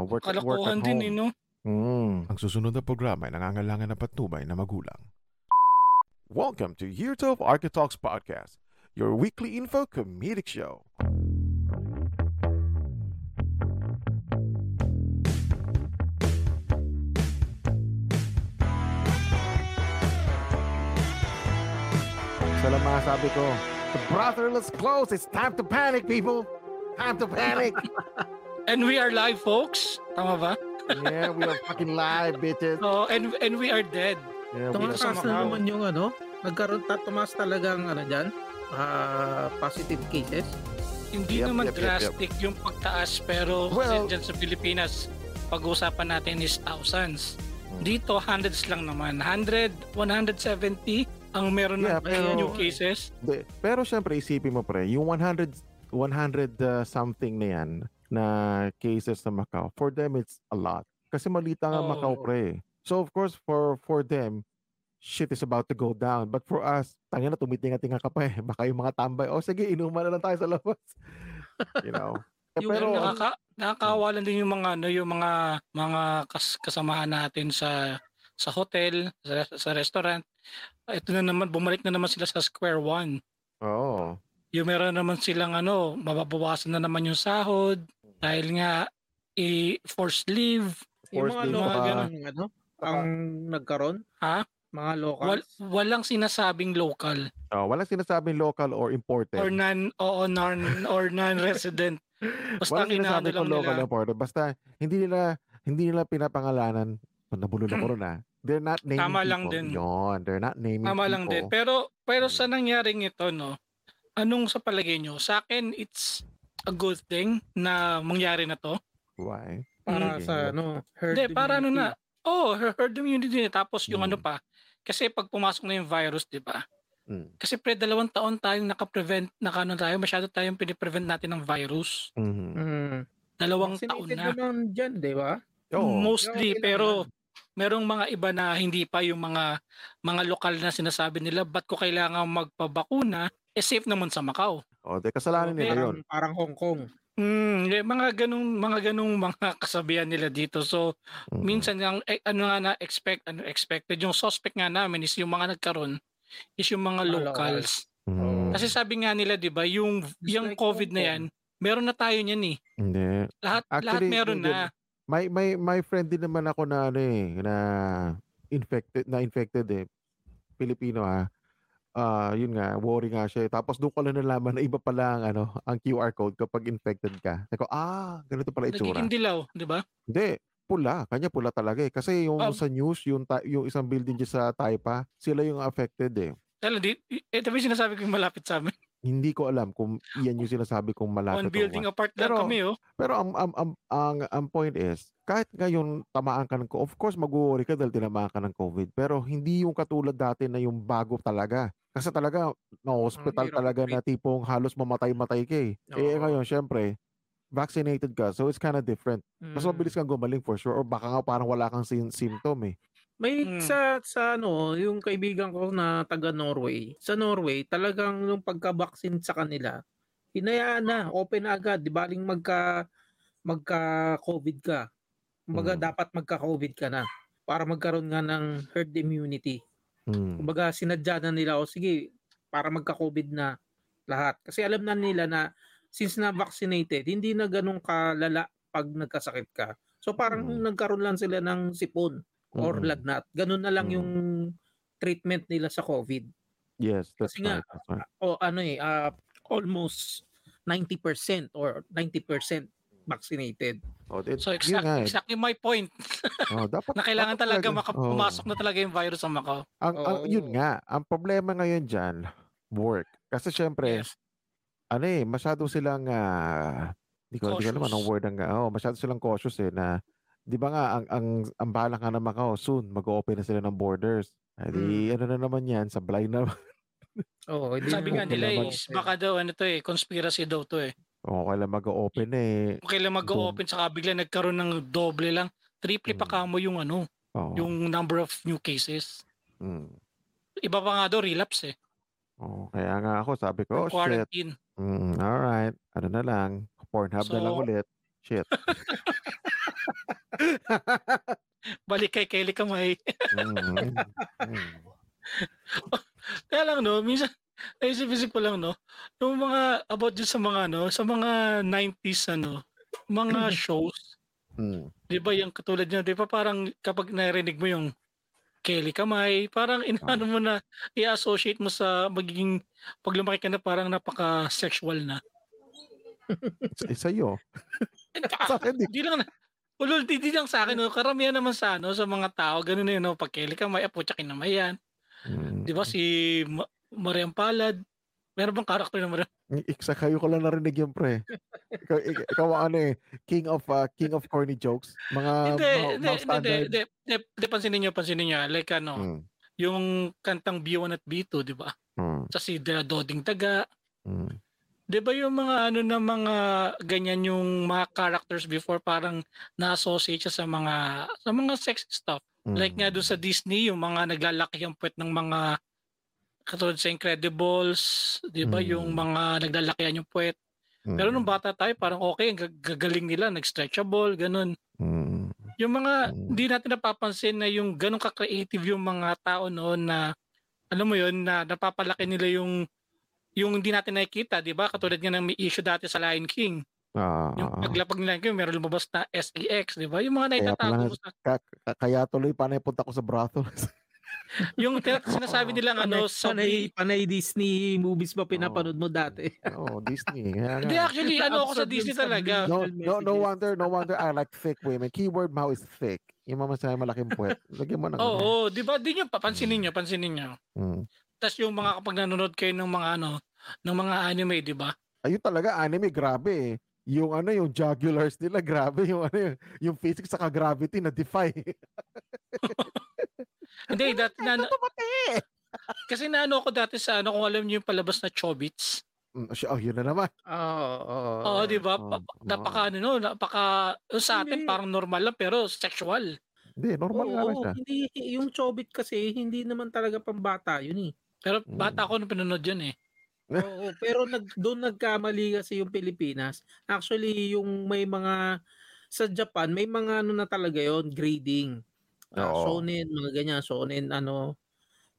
Oh, work, work at Kalokohan din eh, home. no? Mm. Ang susunod na programa ay nangangailangan ng patnubay na magulang. Welcome to Year 12 Architalks Podcast, your weekly info comedic show. Sa mga sabi ko, the brotherless close, it's time to panic, people! Time to panic! And we are live, folks. Tama ba? yeah, we are fucking live, bitches. Oh, and and we are dead. Yeah, Tumaas na naman yung ano, nagkaroon ta tumaas talagang ano diyan, ah, positive cases. Hindi Yep, naman yep, yep, yep. drastic yung pagtaas pero Well- kasi dyan sa Pilipinas, pag-uusapan natin is thousands. Hmm. Dito, hundreds lang naman. 100, 170 ang meron Yeah, ng pero- new cases. De, pero syempre isipin mo pre, yung 100 100 uh, something na yan na cases sa Macau, for them it's a lot. Kasi malita nga Oo. Macau pre. So of course for for them shit is about to go down. But for us, tanga na tumitinga-tinga ka pa eh. Baka yung mga tambay, oh sige, inuman na lang tayo sa labas. you know. Eh, Yung pero ano, Nakaka, nakakaawa lang din yung mga ano yung mga mga kas, kasamahan natin sa sa hotel, sa, sa restaurant. Ito na naman bumalik na naman sila sa square one. Oo. Yung meron naman silang ano, mababawasan na naman yung sahod dahil nga i-forced leave. yung Forced mga local ganun. ang ano, ang nagkaroon, Ha? mga locals. Wal, walang sinasabing local Oh, walang sinasabing local or imported. or non oo non or non-resident. Basta Walang ang inaano sinasabi lang kung local nila. or imported. Basta hindi nila hindi nila pinapangalanan. So, nabulol ako ron ah. They're not naming Tama people. lang din. Yun, they're not naming Tama people. lang din. Pero pero sa nangyaring ito no, anong sa palagay nyo? Sa akin it's a good thing na mangyari na to. Why? para Mm. sa ano, herd Hindi, para ano na. Oh, herd immunity na. Tapos yung Mm. ano pa. Kasi pag pumasok na yung virus, di ba? Mm. Kasi pre, dalawang taon tayong naka-prevent, nakano tayo, masyado tayong piniprevent natin ng virus. Mhm. Mm. Dalawang taon Vaccinated na. naman dyan, di ba? Mostly, Okay pero merong mga iba na hindi pa yung mga mga lokal na sinasabi nila, ba't ko kailangan magpabakuna? Eh safe naman sa Macau. Oh, de kasalanan nila parang, 'yun. parang Hong Kong. Hmm, eh, mga ganung mga ganung mga kasabihan nila dito. So, Mhm. minsan yung eh, ano nga na expect ano expected yung suspect nga namin is yung mga nagkaroon is yung mga Mga locals. Mhm. Kasi sabi nga nila 'di ba, yung Just yung like COVID Hong na yan, meron na tayo niyan eh. Hindi. Lahat lahat Actually, meron hindi. na. May may may friend din naman ako na ano eh, na infected na infected eh. Pilipino ah. Ah, yun nga, worry nga siya. eh. Tapos doon ko lang nalaman na iba pala ang ano, ang QR code kapag infected ka. Sabi ko, ah, ganito pala itsura. Nagiging dilaw, 'di ba? Hindi, pula. Kanya pula talaga eh. Kasi yung Oh. sa news, yung, ta- yung isang building dyan sa Taipa, sila yung affected eh. Kaya di eh, ito ba yung sinasabi ko yung malapit sa amin. Hindi ko alam kung iyan yung sinasabi kong malapit One or building apart lang Pero- kami oh. Pero ang, ang, ang, ang, ang point is, kahit ngayon tamaan ka ng co- of course mag-worry ka dahil tinamaan ka ng COVID. Pero hindi yung katulad dati na yung bago talaga. Kasi talaga, na-hospital hirap talaga na tipong halos mamatay-matay ka eh. Eh Oo. ngayon, syempre, vaccinated ka. So it's kind of different. Mas Mm. mabilis kang gumaling for sure. Or baka nga parang wala kang sim- symptom eh. May Mm. sa sa ano, yung kaibigan ko na taga Norway. Sa Norway, talagang yung pagka-vaccine sa kanila, hinayaan na, open na agad, di baling magka magka COVID ka. Kumbaga Mm. dapat magka-COVID ka na para magkaroon nga ng herd immunity. Hmm. Kumbaga sinadya na nila o sige para magka-COVID na lahat. Kasi alam na nila na since na vaccinated, hindi na ganun kalala pag nagkasakit ka. So parang Mm. nagkaroon lang sila ng sipon or Mm-mm. lagnat. Ganun na lang Mm. yung treatment nila sa COVID. Yes, that's Kasi nga, right. That's right. O ano eh, ah, almost 90% or 90% vaccinated. Oh, it, So exact, nga eh. exactly my point Oh, dapat, na kailangan dapat talaga Oo. makapumasok na talaga yung virus sa Macau. Ang, ang, yun nga, ang problema ngayon dyan, work. Kasi syempre, Yes. ano eh, masyado silang, di ko, di ko naman ang Cautious. word ang, oh, masyado silang cautious eh, na, di ba nga, ang, ang, ang bala nga naman ako, soon, mag-open na sila ng borders. Ay, di, Hmm. ano na naman yan, sablay na. Oo, hindi Sabi nga nila is baka daw ano to eh, conspiracy daw to eh. O, kailan mag-open eh. Kailan mag-open saka bigla nagkaroon ng doble lang. Triple pa Mm. kamo yung ano, Oh, yung number of new cases. mm. Iba pa nga daw relapse eh. Oh, kaya nga ako, sabi ko, oh, shit. quarantine. Mm, alright. Ano na lang, Pornhub na lang ulit. Shit. Balik kay Kelly Kamay. Mm. Mm. Kaya lang no, minsan naisip-isip ko lang no, yung mga about dyan sa mga ano, sa mga 90s ano, mga shows, Mm. 'di ba yung katulad niya, 'di ba parang kapag narinig mo yung Kelly Kamay, parang inaano mo na i-associate mo sa magiging pag lumaki ka na parang napaka-sexual na. Eh, sa'yo. Sa akin, di- Hindi lang na ulul di, di lang sa akin, no? karamihan naman sa ano sa mga tao, ganun na yun, no? pag Kelly Kamay, apo tsakin naman yan. Mm. Di ba si Ma- Mariam Palad, meron bang karakter na Mariam? Iksa kayo ko lang narinig yun, pre. Ikaw, ik- ikaw ano eh, king of uh, king of corny jokes. Mga hindi, mga- hindi, hindi, hindi, hindi, hindi, pansinin nyo, pansinin nyo, like ano, Mm. yung kantang B1 at B2, di ba? Mm. Sa si Doding Taga, Mm. Di ba yung mga ano na mga ganyan yung mga characters before parang na-associate siya sa mga sa mga sex stuff. Mm. Like nga doon sa Disney yung mga naglalaki ang puwet ng mga katulad sa Incredibles, 'di ba Mm. yung mga naglalakihan yung puwet. Mm. Pero nung bata tayo parang okay, gagaling nila, nag-stretchable, ganun. Mm. Yung mga Mm. hindi natin napapansin na yung ganun ka-creative yung mga tao noon na alam mo yun na napapalaki nila yung yung hindi natin nakikita, 'di ba? Katulad nga ng may issue dati sa Lion King. Ah, Yung ah, ah. paglapag nila King, meron lumabas na SEX, 'di ba? Yung mga Kaya pala- mo sa Ka- ka- kaya tuloy pa punta ko sa brothels. yung sinasabi nilang ano panay, sa panay, panay Disney movies ba pinapanood mo dati? oh, Disney. Hindi actually ano ako sa Disney talaga. No, no, no wonder, no wonder I like thick women. Keyword mo is thick. Yung mga masaya malaking puwet. Lagyan mo ng Oo, ano. oh, 'di ba? Di niyo papansinin niyo, pansinin niyo. Mm. Tapos yung mga kapag nanonood kayo ng mga ano, ng mga anime, 'di ba? Ayun talaga, anime, grabe eh. Yung ano, yung jugulars nila, grabe. Yung ano, yung, yung physics sa gravity na defy. Hindi, dati na, Ito tumati! kasi naano ako dati sa ano, kung alam niyo yung palabas na Chobits. Mm, Oh, yun na naman. Oo, oo. Oo, 'di ba? oo, Pa- oo. Napaka ano, no, napaka sa atin Hindi. parang normal lang pero sexual. Hindi, normal nga lang Oo, siya. hindi yung Chobit kasi hindi naman talaga pambata yun eh. Pero Mm. bata ako nung pinanood yun eh. Oo, pero nag doon nagkamali kasi yung Pilipinas. Actually, yung may mga sa Japan, may mga ano na talaga yon grading. Ah, Oo. shonen, mga ganyan, shonen ano.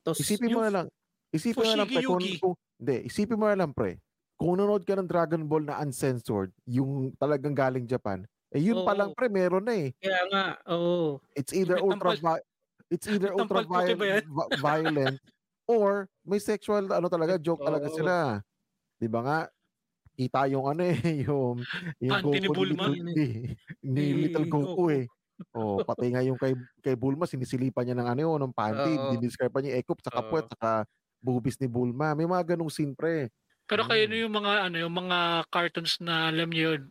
Tapos Isipin mo yung na lang. Isipin mo na lang, pre. Kung, kung, hindi, isipin mo na lang, pre. Kung nanonood ka ng Dragon Ball na uncensored, yung talagang galing Japan, eh yun pa Oo. lang, pre, meron na eh. kaya nga, oo. It's either ultra vi- it's either ultra violent, vi- violent or may sexual ano talaga joke talaga Oo. sila. 'Di ba nga? Kita yung ano eh, yung yung ni Goku. Little, ni, ni Ni Little Goku. eh. Oh, pati nga yung kay kay Bulma sinisilipan niya ng ano yun, ng panty, Oo. diniscribe pa niya ekop sa kapwet, Oo. saka bubis ni Bulma. May mga ganung scene pre. Pero kayo Mm. no yung mga ano yung mga cartoons na alam niyo yun,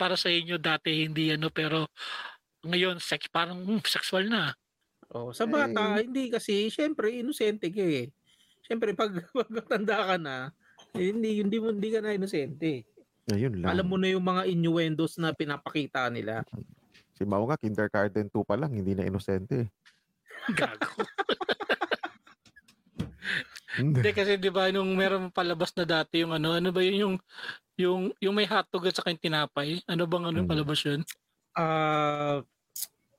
para sa inyo dati hindi ano pero ngayon sex parang hmm, sexual na. Oh, sa bata, Eh. hindi kasi, syempre, inosente ka eh. Syempre, pag pagkatanda ka na, eh, hindi, hindi, mo, hindi ka na inosente. Ayun lang. Alam mo na yung mga innuendos na pinapakita nila. Si Mao nga kindergarten 2 pa lang, hindi na inosente. Gago. Hindi. Hindi kasi 'di ba nung meron palabas na dati yung ano, ano ba yun yung yung yung may hotdog at saka yung tinapay? Ano bang ano yung Hmm. palabas yun? Ah,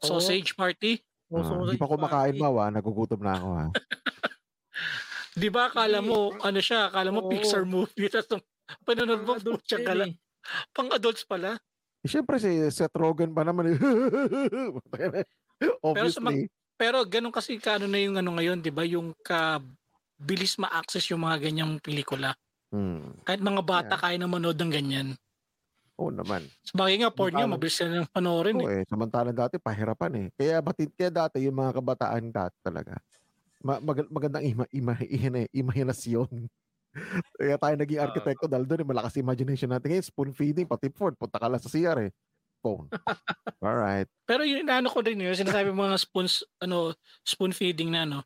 Sausage party? oh, Ah, sausage Hindi pa kumakain party. Mao ah, nagugutom na ako ha. 'Di ba akala mo ano siya, akala mo Oo. Pixar movie tapos nung panonood mo putya yun gala. eh. Pang adults pala. Eh, Siyempre si Seth Rogen pa naman. eh. Obviously. Pero ganun kasi kaano na yung ano ngayon, 'di ba? Yung ka bilis ma-access yung mga ganyang pelikula. Hmm. Kahit mga bata Yeah. kaya na manood ng ganyan. Oo naman. Sabagay nga, porn Samantalang- mabilis na lang panoorin Oo eh. eh. Samantalang dati, pahirapan eh. Kaya, batid, kaya dati, yung mga kabataan dati talaga, ma- mag- magandang ima, ima, ima, imahinasyon. kaya tayo naging arkitekto dahil doon, eh, malakas imagination natin. Ngayon, spoon feeding, pati phone, punta ka lang sa CR eh. Phone. Alright. Pero yung inaano ko din yun, sinasabi mga spoons, ano, spoon feeding na ano,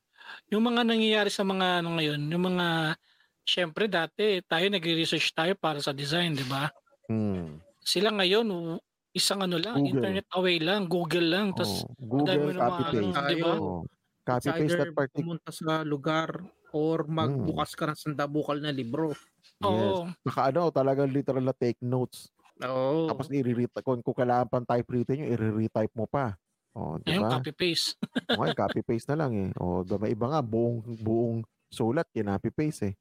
yung mga nangyayari sa mga ano ngayon, yung mga, syempre dati, tayo nagre-research tayo para sa design, di ba? Hmm. Sila ngayon, isang ano lang, Google. internet away lang, Google lang, tapos Oh, Google, ng mga copy paste. ano, di ba? Oh. Copy It's paste either that particular. pumunta sa lugar or magbukas ka ng sandabukal na libro. Yes. Oo. Saka ano, talagang literal na take notes. Oo. Tapos i-retype, kung, kung kailangan pang typewritten nyo, i-retype mo pa. O, di Ayun, ba? copy-paste. O, ngayon, copy-paste na lang eh. O, da- may iba nga, buong, buong sulat, kinopy-paste eh.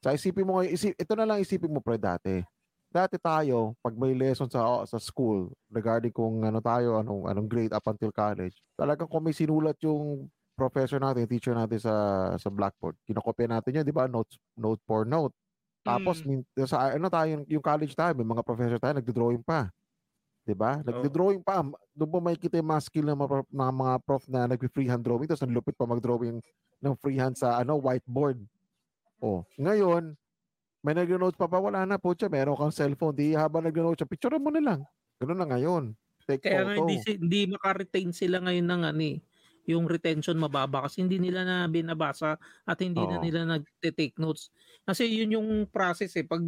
Sa isipin mo, ngayon, isip, ito na lang isipin mo pre dati. Dati tayo, pag may lesson sa sa school regarding kung ano tayo, anong anong grade up until college, talagang kung may sinulat yung professor natin, teacher natin sa sa blackboard, kinokopya natin yun, di ba? Notes, note for note. Tapos, Mm. sa ano tayo, yung, college tayo, may mga professor tayo, nagdo-drawing pa. Di ba? Nagdo-drawing pa. Doon po makikita yung mga skill ng mga, prof- ng mga prof na nag-freehand drawing. Tapos ang lupit pa mag-drawing ng freehand sa ano whiteboard. Oh, ngayon, may nag-notes pa pa, wala na po siya. Meron kang cellphone. Di habang nag-notes siya, picture mo na lang. Ganun na ngayon. Take Kaya nga hindi, hindi maka-retain sila ngayon ng ano eh, yung retention mababa kasi hindi nila na binabasa at hindi na Oo. nila nagte-take notes. Kasi yun yung process eh. Pag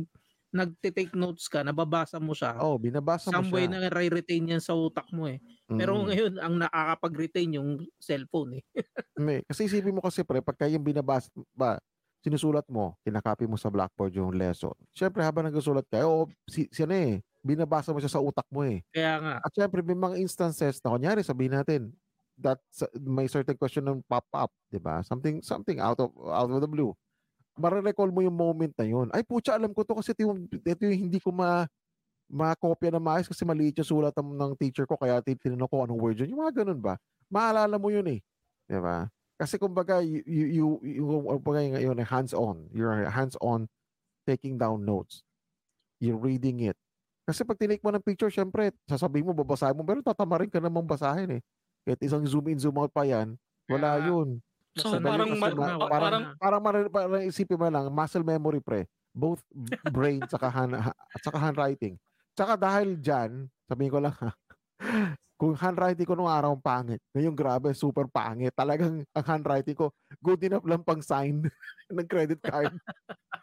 nagte-take notes ka, nababasa mo siya. Oh, binabasa mo some way siya. na retain yan sa utak mo eh. Pero Mm. ngayon, ang nakakapag-retain yung cellphone eh. May, kasi isipin mo kasi pre, pagka yung binabasa, ba, sinusulat mo, kinakopy mo sa blackboard yung lesson. Siyempre, habang nagsusulat ka, oh, si, si ano eh, binabasa mo siya sa utak mo eh. Kaya nga, At syempre, may mga instances na, kunyari, sabihin natin, that may certain question ng pop up, 'di ba? Something something out of out of the blue. Mare-recall mo yung moment na yun. Ay, putya, alam ko to kasi ito yung, ito yung hindi ko ma makopya na maayos kasi maliit yung sulat ng, teacher ko kaya tin- tinanong ko anong word yun. Yung mga ganun ba? Maalala mo yun eh. 'Di ba? Kasi kumbaga, you, you, you, kumbaga yun, eh, hands-on. You're hands-on taking down notes. You're reading it. Kasi pag tinake mo ng picture, syempre, sasabihin mo, babasahin mo, pero tatamarin ka namang basahin eh. Kahit isang zoom in, zoom out pa yan, wala Kaya- yun. So, Basta parang, ma- ma- pa- parang, parang, parang, parang, parang isipin mo lang, muscle memory pre. Both brain tsaka, hand, saka handwriting. Tsaka dahil dyan, sabihin ko lang ha, kung handwriting ko nung araw ang pangit, ngayon grabe, super pangit. Talagang ang handwriting ko, good enough lang pang sign ng credit card.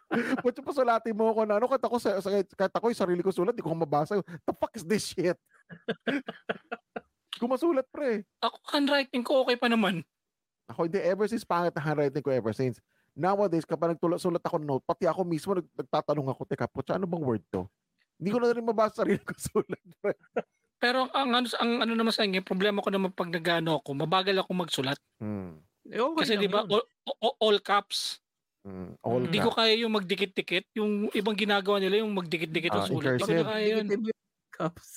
Putya pa sulatin mo ako na ano, kahit ako, sa, sa, kahit ako yung sarili ko sulat, di ko mabasa. The fuck is this shit? Kung masulat pre. ako handwriting ko okay pa naman. Ako hindi, ever since pangit na handwriting ko ever since. Nowadays, kapag nagtulad-sulat ako ng note, pati ako mismo nag, nagtatanong ako, teka, putya, ano bang word to? Hindi ko na rin mabasa sarili ko sulat. pre. Pero ang, ang, ano, ang ano naman sa inyo, problema ko naman pag nagano ako, mabagal ako magsulat. Hmm. eh, okay Kasi di ba all, all, all caps. Hmm. All Hindi ka. ko kaya yung magdikit-dikit. Yung ibang ginagawa nila yung magdikit-dikit Ah, ng sulat. in Hindi ko cursive. kaya yun. Cups.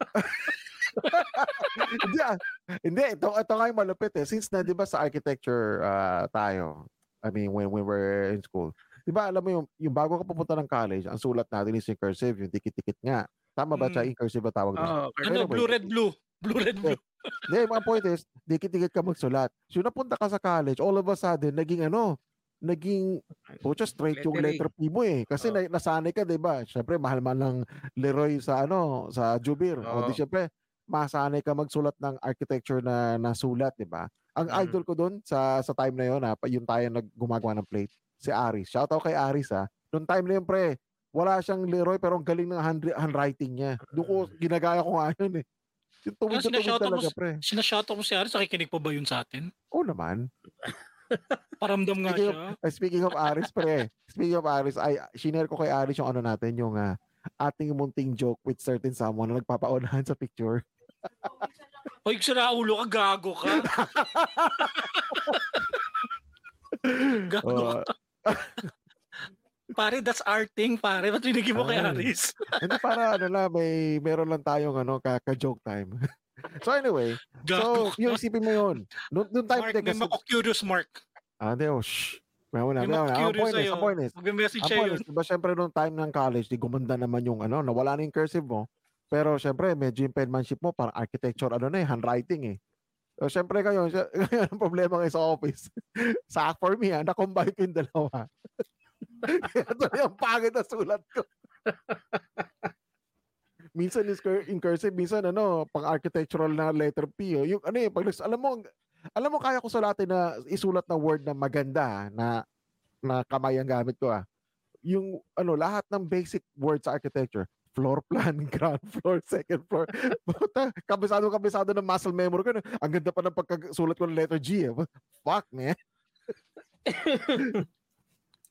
hindi, ah. hindi, ito, ito nga yung malupit eh. Since na, di ba, sa architecture ah, tayo, I mean, when we were in school, di ba, alam mo yung, yung bago ka pupunta ng college, ang sulat natin is in cursive, yung dikit-dikit nga. Tama ba Mm. siya? In cursive ba tawag doon? Oo, Ano, Anyway. blue, red, blue. Blue, red, blue. Hindi, mga point is, dikit-dikit ka magsulat. So, yung napunta ka sa college, all of a sudden, naging ano, naging, pucha, straight yung letter. P mo eh. Kasi na, nasanay ka, di ba? Siyempre, mahal man ng Leroy sa ano, sa Jubir. O di siyempre, masanay ka magsulat ng architecture na, na sulat, di ba? Ang Mm. idol ko doon sa sa time na yon ha, pa- yung tayo nag gumagawa ng plate, si Aris. Shout out kay Aris ha. Noong time na yun, pre, wala siyang Leroy pero ang galing ng hand, handwriting niya. Doon ko, ginagaya ko nga yun eh. Yung tuwid na tuwid mo talaga, s- pre. Sinashoutout mo si Aris, nakikinig pa ba yun sa atin? Oo naman. Paramdam nga Speaking siya. Uh, speaking of Aris, pre. Speaking of Aris, ay, shinare ko kay Aris yung ano natin, yung ah, ating munting joke with certain someone na nagpapaunahan sa picture. Hoy, sira ulo ka, gago ka. gago ka. Pare, that's our thing, pare. Ba't binigyan mo kay Ay. Aris? hindi para ano lang, may meron lang tayong ano, ka-joke time. so anyway, Gago so yung isipin mo yun. Noong noong time Mark, din may mako-curious, Mark. ah, di, oh, shh. May muna, May may muna. Ang point is, ang point is, Mag-message ang siya point yun. is, diba syempre noong time ng college, di gumanda naman yung ano, nawala na yung cursive mo. Pero syempre, medyo yung penmanship mo, parang architecture, ano na eh, handwriting eh. So, syempre kayo, ngayon ang problema kayo sa office. sa for me, ha, na-combine ko yung dalawa. Tuloy ang pangit na sulat ko. minsan is in cursive, minsan ano, pang architectural na letter P. Oh. Yung ano eh, pag, alam mo, alam mo kaya ko sulatin na isulat na word na maganda ha, na na kamay ang gamit ko ah. Yung ano, lahat ng basic words sa architecture, floor plan, ground floor, second floor. Puta, kabisado kabisado ng muscle memory ko. Ang ganda pa ng pagkasulat ko ng letter G. Eh. Fuck, man.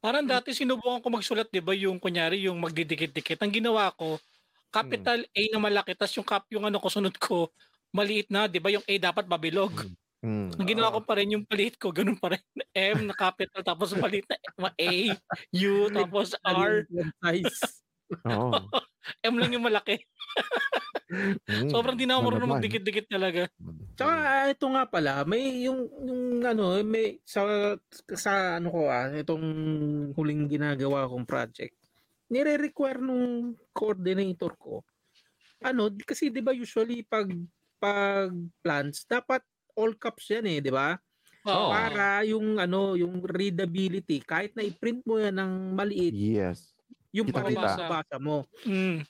Parang dati sinubukan ko magsulat, di ba, yung kunyari, yung magdidikit-dikit. Ang ginawa ko, capital A na malaki, tas yung cap, yung ano ko, sunod ko, maliit na, 'di ba? Yung A dapat mabilog. Mm. Ang ginawa ko pa rin yung maliit ko, ganun pa rin. M na capital tapos maliit na A, U tapos R, size. Oo. M lang yung malaki. Mm. Sobrang di na ako marunong magdikit-dikit talaga. Tsaka ah, ito nga pala, may yung yung ano, may sa sa ano ko ah, itong huling ginagawa kong project. Nire-require nung coordinator ko. Ano, kasi 'di ba usually pag pag plans dapat all caps yan eh, 'di ba? Oo. Para yung ano, yung readability, kahit na i-print mo yan ng maliit, Yes. Yung pababasa mo. Mm.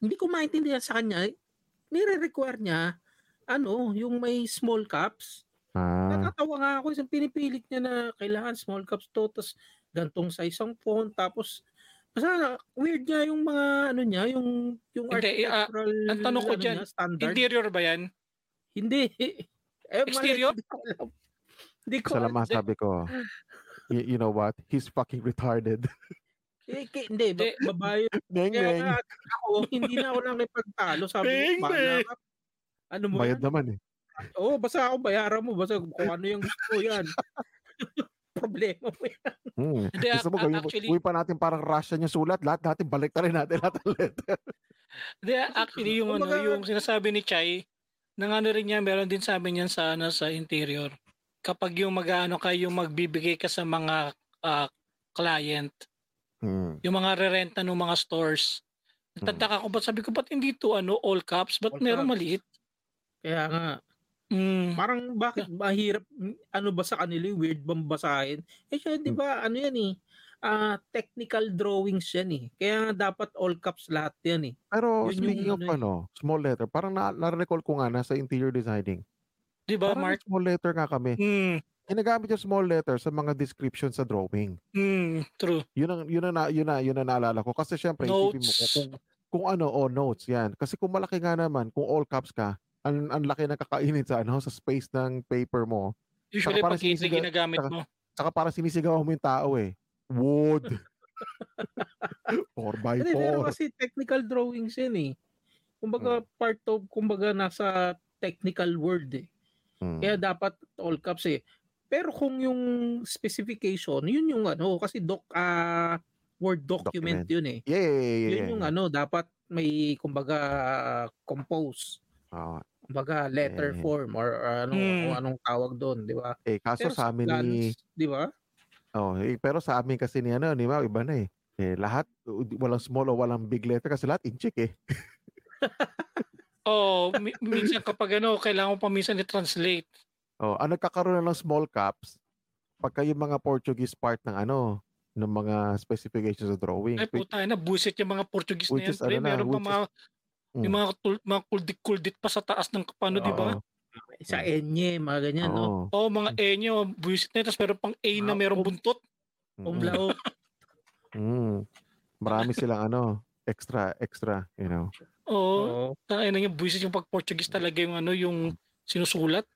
Hindi ko maintindihan sa kanya, nire-require niya ano, yung may small caps. Ah. Natatawa nga ako isang pinipilit niya na kailangan small caps to, tapos gantong size ang font, tapos basta weird nga yung mga ano niya, yung yung Hindi, ah, architectural ang tanong ko ano dyan, niya, standard. Interior ba yan? Hindi. Eh, Exterior? Hindi ko alam. Hindi ko Sa alam. lamas sabi ko, y- you know what? He's fucking retarded. Eh, ki- hindi, ba- Hindi. babae. Neng, Kaya nga, ako, hindi na ako lang ipagtalo. Sabi Beng, ko, bahala beng. ka. Ano mo Bayad yan? naman eh. Oo, basta ako bayaran mo. Basta kung ano yung gusto mo yan. Problema mo yan. Hmm. Hindi, Gusto mo a- gawin, actually- gawin pa natin parang Russian yung sulat. Lahat natin, balik na rin natin lahat ng letter. Hindi, actually yung ano, Kumbaga- yung sinasabi ni Chai, nang ano rin niya, meron din sabi niyan sa ano sa interior. Kapag yung mag-ano ka, yung magbibigay ka sa mga ah, client, Hmm. yung mga rerenta ng mga stores. Nagtataka ko ba sabi ko ba't hindi to ano all caps, ba't All meron caps. maliit? Kaya nga, Mm. parang bakit mahirap, ano ba sa kanila, yung weird bang basahin? Eh siya, di ba, ano yan eh, ah, technical drawings yan eh. Kaya nga dapat all caps lahat yan eh. Pero Yun yung speaking of ano eh. ano, small letter, parang na, na-recall ko nga nasa interior designing. 'Di ba, Parang Mark? small letter nga kami. Mm. Ginagamit yung small letter sa mga description sa drawing. Mm, true. Yun ang yun ang na, yun na, yun ang naalala ko kasi syempre isipin mo Notes. kung, kung ano oh notes yan. Kasi kung malaki nga naman, kung all caps ka, ang, ang laki ng kakainin sa ano sa space ng paper mo. Usually pag hindi sinisiga- ginagamit saka- mo. Saka para sinisigaw mo yung tao eh. Wood. 4 by Hindi, pero 4 kasi technical drawings yan eh. Kumbaga, part of, kumbaga, nasa technical word eh. Hmm. Kaya dapat all caps eh. Pero kung yung specification, yun yung ano, kasi doc, ah, word document, Document. yun eh. Yeah, yeah, yeah, yeah, Yun yeah. yung ano, dapat may, kumbaga, compose. Ah, Kumbaga, letter Eh. form or, or ano, Hmm. kung anong tawag doon, di ba? eh kaso Pero sa amin ni plans, di ba? Oh, eh, pero sa amin kasi ni ano, ni Mau, iba na eh. Eh, lahat, uh, walang small o walang big letter kasi lahat inchik eh. Oh, mi- minsan kapag ano, kailangan mo pa minsan i-translate. Oh, ang nagkakaroon na ng small caps, pagka yung mga Portuguese part ng ano, ng mga specifications sa drawing. Ay puta na, busit yung mga Portuguese Which na yan. is Pre, ano na, meron pa which is- mga, Mm. yung mga, tul- mga kuldik-kuldit pa sa taas ng kapano, di ba? Sa enye, mga ganyan, no? oo. Oo, mga E nyo, buwisit na yun. Tapos meron pang A na merong buntot. Mm. Umlaut. Mm. Marami silang ano, extra, extra, you know. Oo. Oo. Tangin na yung buwisit yung pag Portuguese talaga yung ano, yung sinusulat.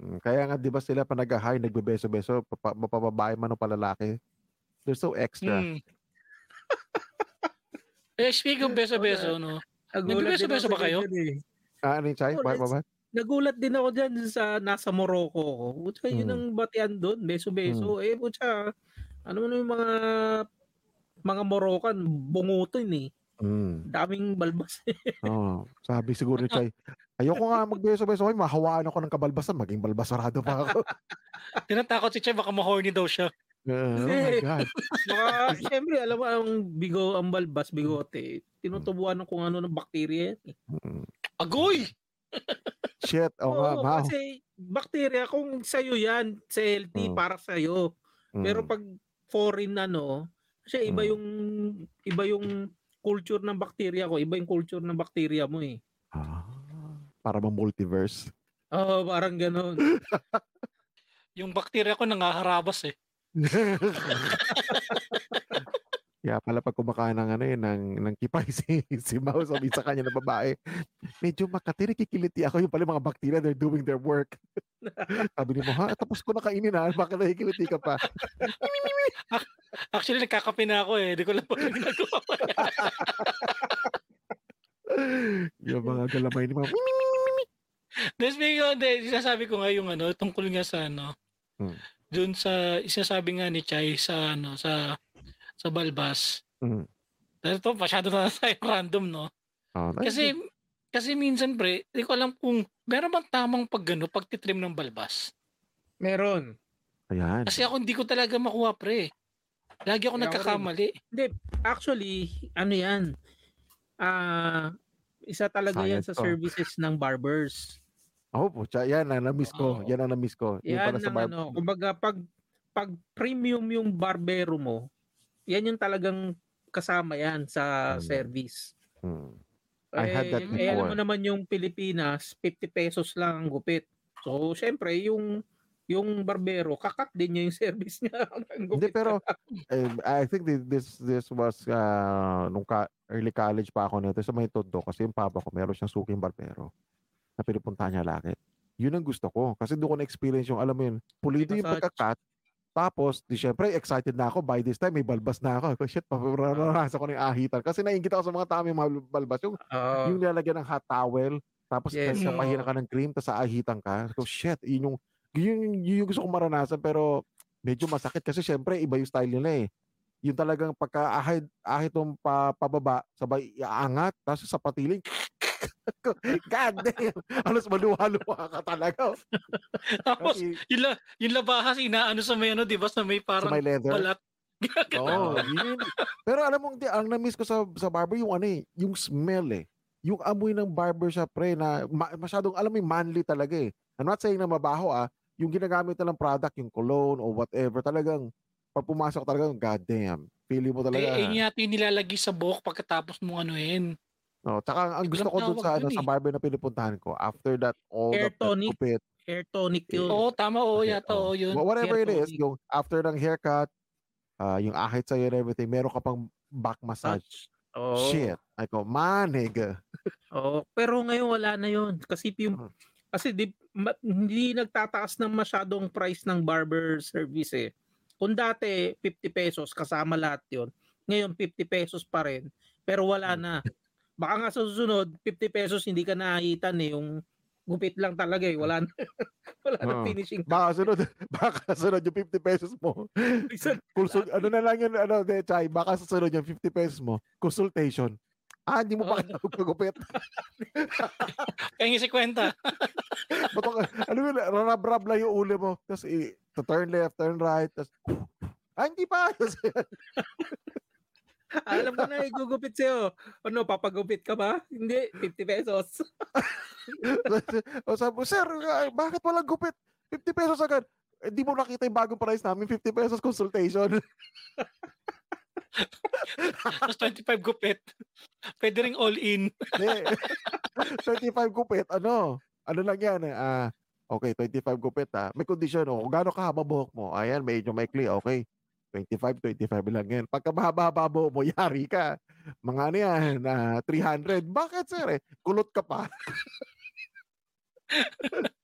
Mm, Kaya nga 'di ba sila pa nag-high, nagbebeso-beso, mapababae man o palalaki. They're so extra. Hmm. eh, speaking of beso-beso, no? Nagbebeso-beso ba kayo? eh. Ah, ano yung Chay? Ba, ba, ba? Nagulat din ako dyan sa nasa Morocco ko. Putya, yun Mm. ang batian doon, beso-beso. Eh, putya, ano mo yung mga mga Moroccan, bungutin eh. Mm. Daming balbas. Oh, sabi siguro ni Chay, ayoko nga magbeso-beso, ay mahawaan ako ng kabalbasan, maging balbasarado pa ako. Tinatakot si Che, baka ma-horny daw siya. Uh, oh my God. Mga, siyempre, alam mo, ang bigo, ang balbas, bigote, tinutubuan ng kung ano ng bakterya eh. Mm. Agoy! Shit, oh nga, Oo, Mau. kasi bakterya, kung sa'yo yan, sa healthy, Mm. para sa'yo. Pero Mm. pag foreign ano, kasi iba Mm. yung iba yung culture ng bakterya ko, iba yung culture ng bakterya mo eh. Ah, para bang multiverse. Oo, parang gano'n. Yung bakterya ko nangaharabas eh. Kaya pala pag kumakain ng ano yun, ng, ng kipay si, si Mau, sabi sa kanya na babae, medyo makati, nakikiliti ako yung pala mga bacteria, they're doing their work. sabi ni mo, ha, tapos ko na kainin ha, bakit nakikiliti ka pa? Actually, nagkakape na ako eh. Hindi ko lang pa yung ginagawa. yung mga galamay ni Mau, Then speaking of, de, sinasabi ko nga yung ano, tungkol nga sa ano, Hmm. dun sa, sinasabi nga ni Chai sa ano, sa, sa Balbas. Mhm. Pero ito, masyado na tayo random, no? Oh, Kasi, kasi minsan, pre, hindi ko alam kung meron bang tamang pag ano, pagtitrim ng balbas. Meron. ayan. Kasi ako hindi ko talaga makuha, pre. Lagi ako Kaya ako nagkakamali. Actually, ano yan? Ah, isa talaga yan Science sa to. services ng barbers. Oh, pucha, yan ang na-miss ko. Oo. Yan ang na-miss ko. Yung Yan pala sa bar- ano, kumbaga pag pag premium yung barbero mo, yan yung talagang kasama yan sa Hmm. service. Hmm. I had that eh, alam mo naman yung Pilipinas, 50 pesos lang ang gupit. So, syempre, yung yung barbero, kakat din niya yung service niya. Ang Hindi, pero eh, I think thi- this this was uh, nung ka, early college pa ako nito sa may todo kasi yung papa ko meron siyang suking barbero na pinupuntahan niya lagi. Yun ang gusto ko kasi doon ko na-experience yung alam mo yun, pulido yung pagka-cut tapos, di syempre, excited na ako. By this time, may balbas na ako. Ko, Shit, paparanasan ko yung ahitan. Kasi naingit ako sa mga tao may mga balbas. Yung, Oo. yung nilalagyan ng hot towel, tapos Yes, oo. pahiran ka ng cream, tapos aahitan ka. So, shit, yun yung, yun, yung, yun yung gusto kong maranasan. Pero, medyo masakit kasi syempre, iba yung style nila eh. Yung talagang pagka ahid, ahit yung pa, pababa, sabay iaangat, tapos sa patiling, God damn! Alas maluha-luha ka talaga. oh. Tapos, Kasi yung, la, yung labahas, inaano sa may ano, di ba? Sa may sa parang may leather. balat. Oo, yun. Pero alam mo, di- ang na-miss ko sa, sa barber, yung ano eh, yung smell eh. Yung amoy ng barbershop pre na ma- masyadong, alam mo, manly talaga eh. I'm not saying na mabaho ah, yung ginagamit nilang product, yung cologne or whatever, talagang, pag pumasok talaga, god damn, feeling mo Eh, talaga. eh, yun yata yung nilalagay sa buhok pagkatapos mong anuhin. No, tsaka ang gusto Walang ko dun sa, dun ano, sa eh. barber na pinupuntahan ko, after that, all Hair the tonic. gupit, Hair tonic yun. Oo, tama, oo, Okay, yata, oh. yun. Wha- whatever it Hair is, tonic. yung after ng haircut, ah, yung ahit sa'yo and everything, meron ka pang back massage. Oo. Shit. I go, manig. Oo, pero ngayon wala na 'yon kasi yung Mm. kasi di, ma- hindi nagtataas ng masyadong price ng barber service eh. Kung dati 50 pesos kasama lahat 'yon, ngayon 50 pesos pa rin pero wala Mm. na. Baka nga sa susunod 50 pesos hindi ka nahihitan eh yung gupit lang talaga eh wala na, wala na Oo. finishing. Baka sunod, baka sunod yung 50 pesos mo. Consul, ano na lang yun, ano, de, Chay, baka susunod yung 50 pesos mo. Consultation. Ah, hindi mo pa Oo. kaya magpagupit. Kaya si kwenta. Bato ano yun, rarab-rab lang yung ulo mo. Tapos, i- to turn left, turn right. Tapos, ah, hindi pa. Alam ko na igugupit sa'yo. Ano, papagupit ka ba? Hindi, 50 pesos. o sabi, sir, ah, bakit walang gupit? 50 pesos agad. Hindi mo nakita yung bagong price namin, 50 pesos consultation. Tapos 25 gupit. Pwede ring all in. Hindi. 25 gupit, ano? Ano lang yan eh. Ah, okay, 25 gupit ah. May condition oh. Kung gaano kahaba buhok mo, ayan, medyo maikli, okay. 25, 25 lang yan. Pagka mahaba buhok mo, yari ka. Mga ano yan, ah, 300. Bakit sir eh? Kulot ka pa.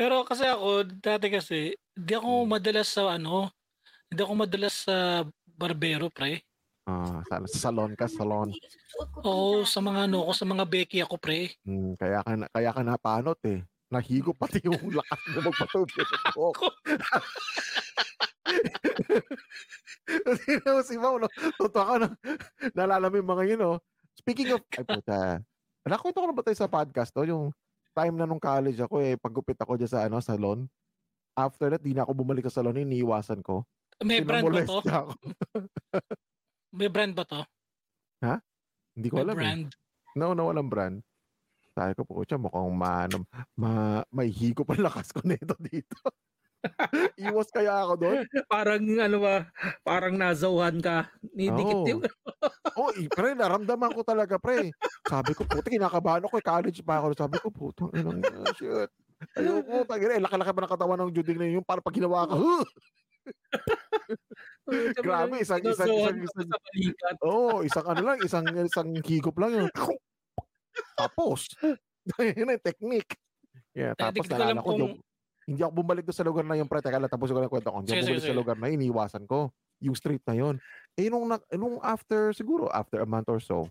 Pero kasi ako, dati kasi, hindi ako Hmm. madalas sa ano, hindi ako madalas sa barbero, pre. Ah, sa, sa salon ka, salon. Oo, sa mga ano ko, sa mga Becky ako, pre. Hmm, kaya ka na, kaya ka napanot eh. Nahigo pati yung lakas mo magpatubig buhok. Sino si Mau, no? Totoo ka na. Naalala mo yung mga yun, no? Speaking of, ay puta. Nakwento ko na ba tayo sa podcast, no? Yung time na nung college ako, eh, paggupit ako dyan sa, ano, salon. After that, di na ako bumalik sa salon, iniiwasan ko. May brand ba to? Ako. May brand ba to? Hindi ko May alam eh. brand. No, no, walang brand. Sabi ko po, siya mukhang ma, ano, ma, may higo pa lakas ko nito dito. Iwas kaya ako doon. parang ano ba, parang nazawan ka. Nidikit Oo. yung Oh, eh, pre, naramdaman ko talaga, pre. Sabi ko, puti, kinakabahan ako. eh, College pa ako. Sabi ko, putang inang, ah, shit. Ayoko, tagina, eh, laki-laki pa ng katawan ng Juding na yun. Parang pag ginawa ko, huh! Grabe, isang- isang- isang- ka balikat. oh, isang ano lang, isang, isang higop lang yun. Tapos, yun na yung technique. Yeah, tapos nalala ko, kung- yung- hindi ako bumalik doon sa lugar na yung pre, teka lang, tapusin ko yung kwento ko. Hindi ako Sige, sige, bumalik sa lugar na, yun, iniwasan ko. Yung street na yun. Eh, nung, na- nung after, siguro, after a month or so,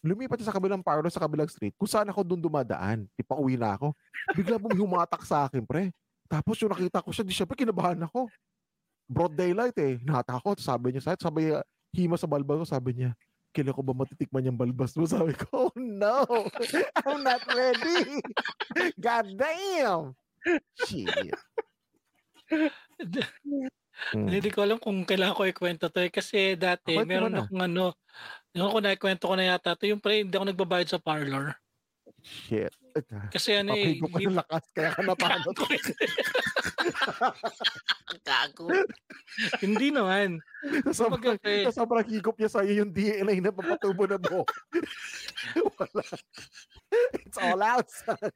lumipat siya sa kabilang parlor, sa kabilang street, kung saan ako doon dumadaan. Di pa uwi na ako. Bigla bumi humatak sa akin, pre. Tapos yung nakita ko siya, di syempre kinabahan ako. Broad daylight eh. Natakot. Sabi niya sa sabi niya, hima sa balbas ko, sabi niya, kailan ko ba matitikman yung balbas mo? Sabi ko, oh no, I'm not ready. God damn. Shit. Hmm. Hindi ko alam kung kailangan ko ikwento to eh. Kasi dati, mo meron na. akong ano, yung ako naikwento ko na yata to, yung pre, hindi ako nagbabayad sa parlor. Shit. Kasi ano eh, ka hindi- ng lakas, kaya ka napanot. Gago. hindi naman. Pre, sa sobrang higop niya sa'yo yung DNA na papatubo na buhok. Wala. It's all out. son.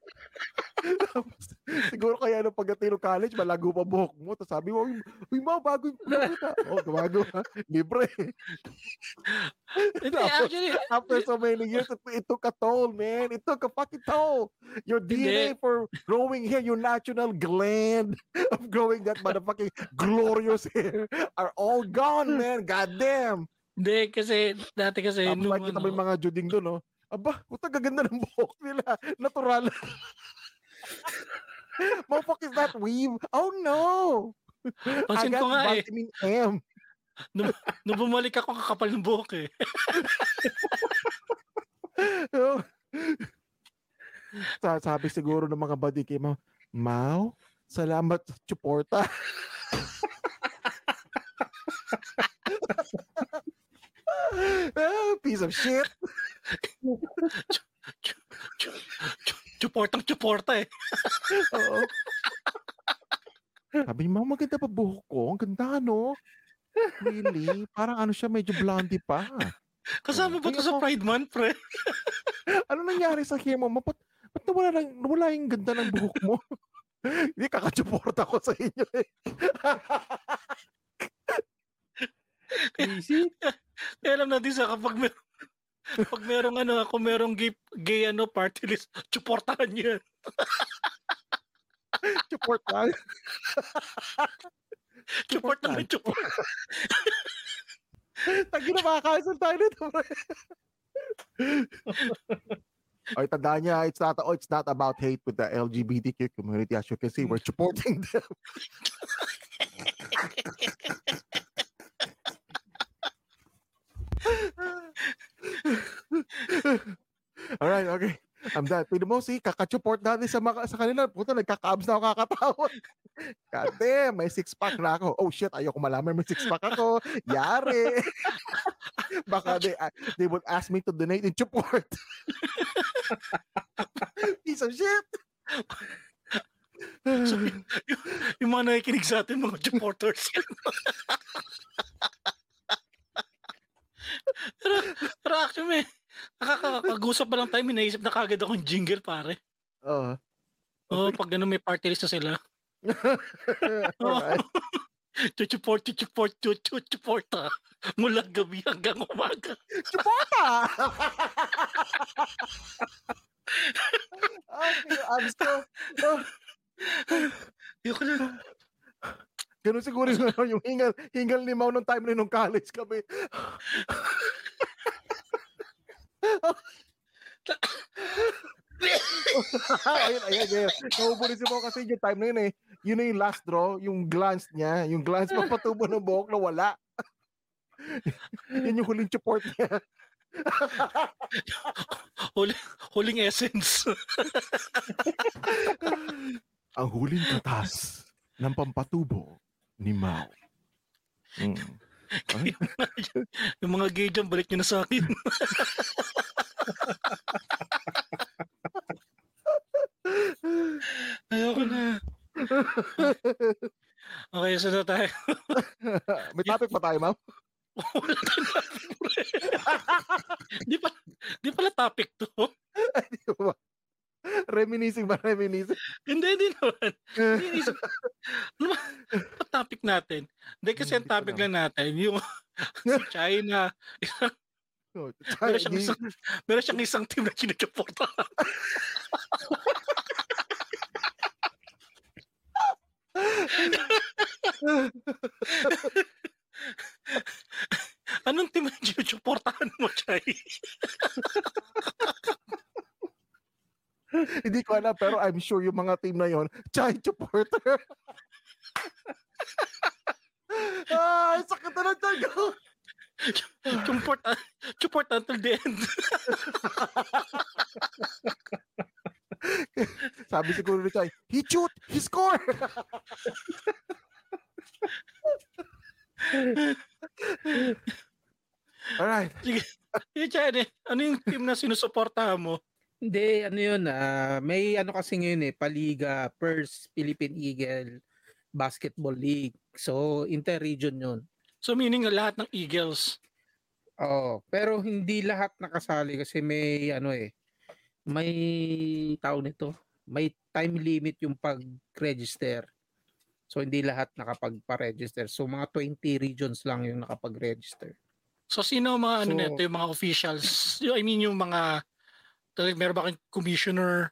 Siguro kaya nung pagdating ng college, malago pa buhok mo. Tapos sabi mo, uy, ma, bago yung buhok ha. Oh, tumago ha. Libre. hindi, actually, After so many years, it, it took a toll, man. It took a fucking toll. Your DNA for growing hair, your natural gland of growing that motherfucking glorious hair are all gone, man. God damn. hindi, kasi, dati kasi, Tapos nung nakikita mo yung ano, mga juding doon, no? Aba, puta gaganda ng buhok nila. Natural. Motherfuck is that weave? Oh no! pansin ko nga eh, vitamin M. nung bumalik ako, kakapal ng buhok eh. Sa- Sabi siguro ng mga buddy kay Mau, Mau, salamat sa suporta. Ah, Piece of shit. Chuportang chuporta eh. Oo. Sabi niya, Mau, maganda pa buhok ko. Ang ganda, no? Really? Parang ano siya, medyo blondie pa. Kasama ba to sa Pride Month, pre? Ano nangyari sa hair mo? Ba't, ba't nawala, lang, nawala yung ganda ng buhok mo? Hindi, kakatsuporta ko sa inyo eh. Easy. Kaya alam natin sa kapag mer pag merong ano, kung merong gay, gay ano, party list, suportahan niyo yan. Support lang. Support may. Tagi na makakaisal tayo nito. Ay, tandaan niya, it's not, oh, it's not about hate with the LGBTQ community. As you can see, we're supporting them. All right, okay. I'm done. Pwede mo, see, kakachuport natin sa, mga, sa kanila. Puta, nagkaka-abs na ako kakatawa. God damn, may six-pack na ako. Oh shit, ayoko malaman may six-pack ako. Yari. Baka they, uh, they would ask me to donate in support. Piece of shit. So, yung, yung mga nakikinig sa atin, mga supporters. Pero, pero actually, may, nakakagusap pa lang tayo, may naisip na kagad akong jingle, pare. Oo. Oo, pag ano, may party list na sila. Alright. Chuchuport, chuchuport, chuchuport, ha. Mula gabi hanggang umaga. Suporta! okay, abs ko. Oh, Yung ko lang, ganun siguro yung, hingal, hingal ni Mau nung time nung college kami. ayun, ayun, ayun. Nahubulis mo kasi yung time na yun eh. Yun na yung last draw, yung glance niya, yung glance papatubo ng buhok na wala. yun yung huling support niya. huling, huling essence. Ang huling katas ng pampatubo ni Mao. Mm. yung mga gay dyan, balik nyo na sa akin. Ayoko na. Okay, so na tayo. May topic pa tayo, Mao? Wala pre. di pa di pala topic to. Di ba? Reminiscing ba? Reminiscing? Hindi, hindi naman. Ano ba topic natin? Hindi kasi ang Hindi ko topic lang natin, yung China, Oh, meron siyang isang, meron siyang isang team na sinusuporta. Anong team na sinusuportahan mo, Chay? Ko alam, pero I'm sure yung mga team na yon, Chai supporter. Ay, sakit na ng ko. Support, support until the end. Sabi siguro ni Chai, he shoot, he score. Alright. Yung Chad, eh, ano yung team na sinusuportahan mo? Hindi, ano yun, ah, may ano kasi ngayon eh, Paliga, PERS, Philippine Eagle, Basketball League. So, inter-region yun. So meaning lahat ng Eagles. Oo, pero hindi lahat nakasali kasi may ano eh, may tao nito, may time limit yung pag-register. So hindi lahat nakapagpa-register. So mga 20 regions lang yung nakapag-register. So sino mga ano So- nito, yung mga officials? I mean yung mga talagang meron ba kayong commissioner?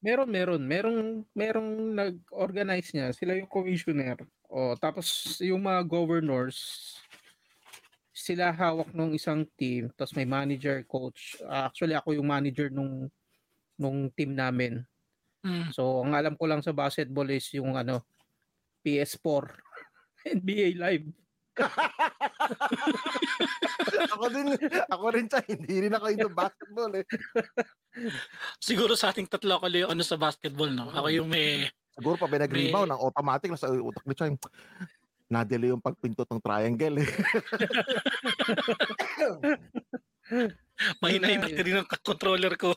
Meron, meron. Merong, merong nag-organize niya. Sila yung commissioner. O, tapos yung mga governors, sila hawak ng isang team. Tapos may manager, coach. Ah, actually, ako yung manager nung nung team namin. Mm. So, ang alam ko lang sa basketball is yung ano, PS4. NBA Live. ako din, ako rin siya, hindi rin ako into basketball eh. Siguro sa ating tatlo ako yung ano sa basketball, no? Ako yung may Siguro pa pinag-rebound, ang automatic na sa utak ni Chai, nadeli yung pagpintot ng triangle eh. mahina yung battery ng controller ko.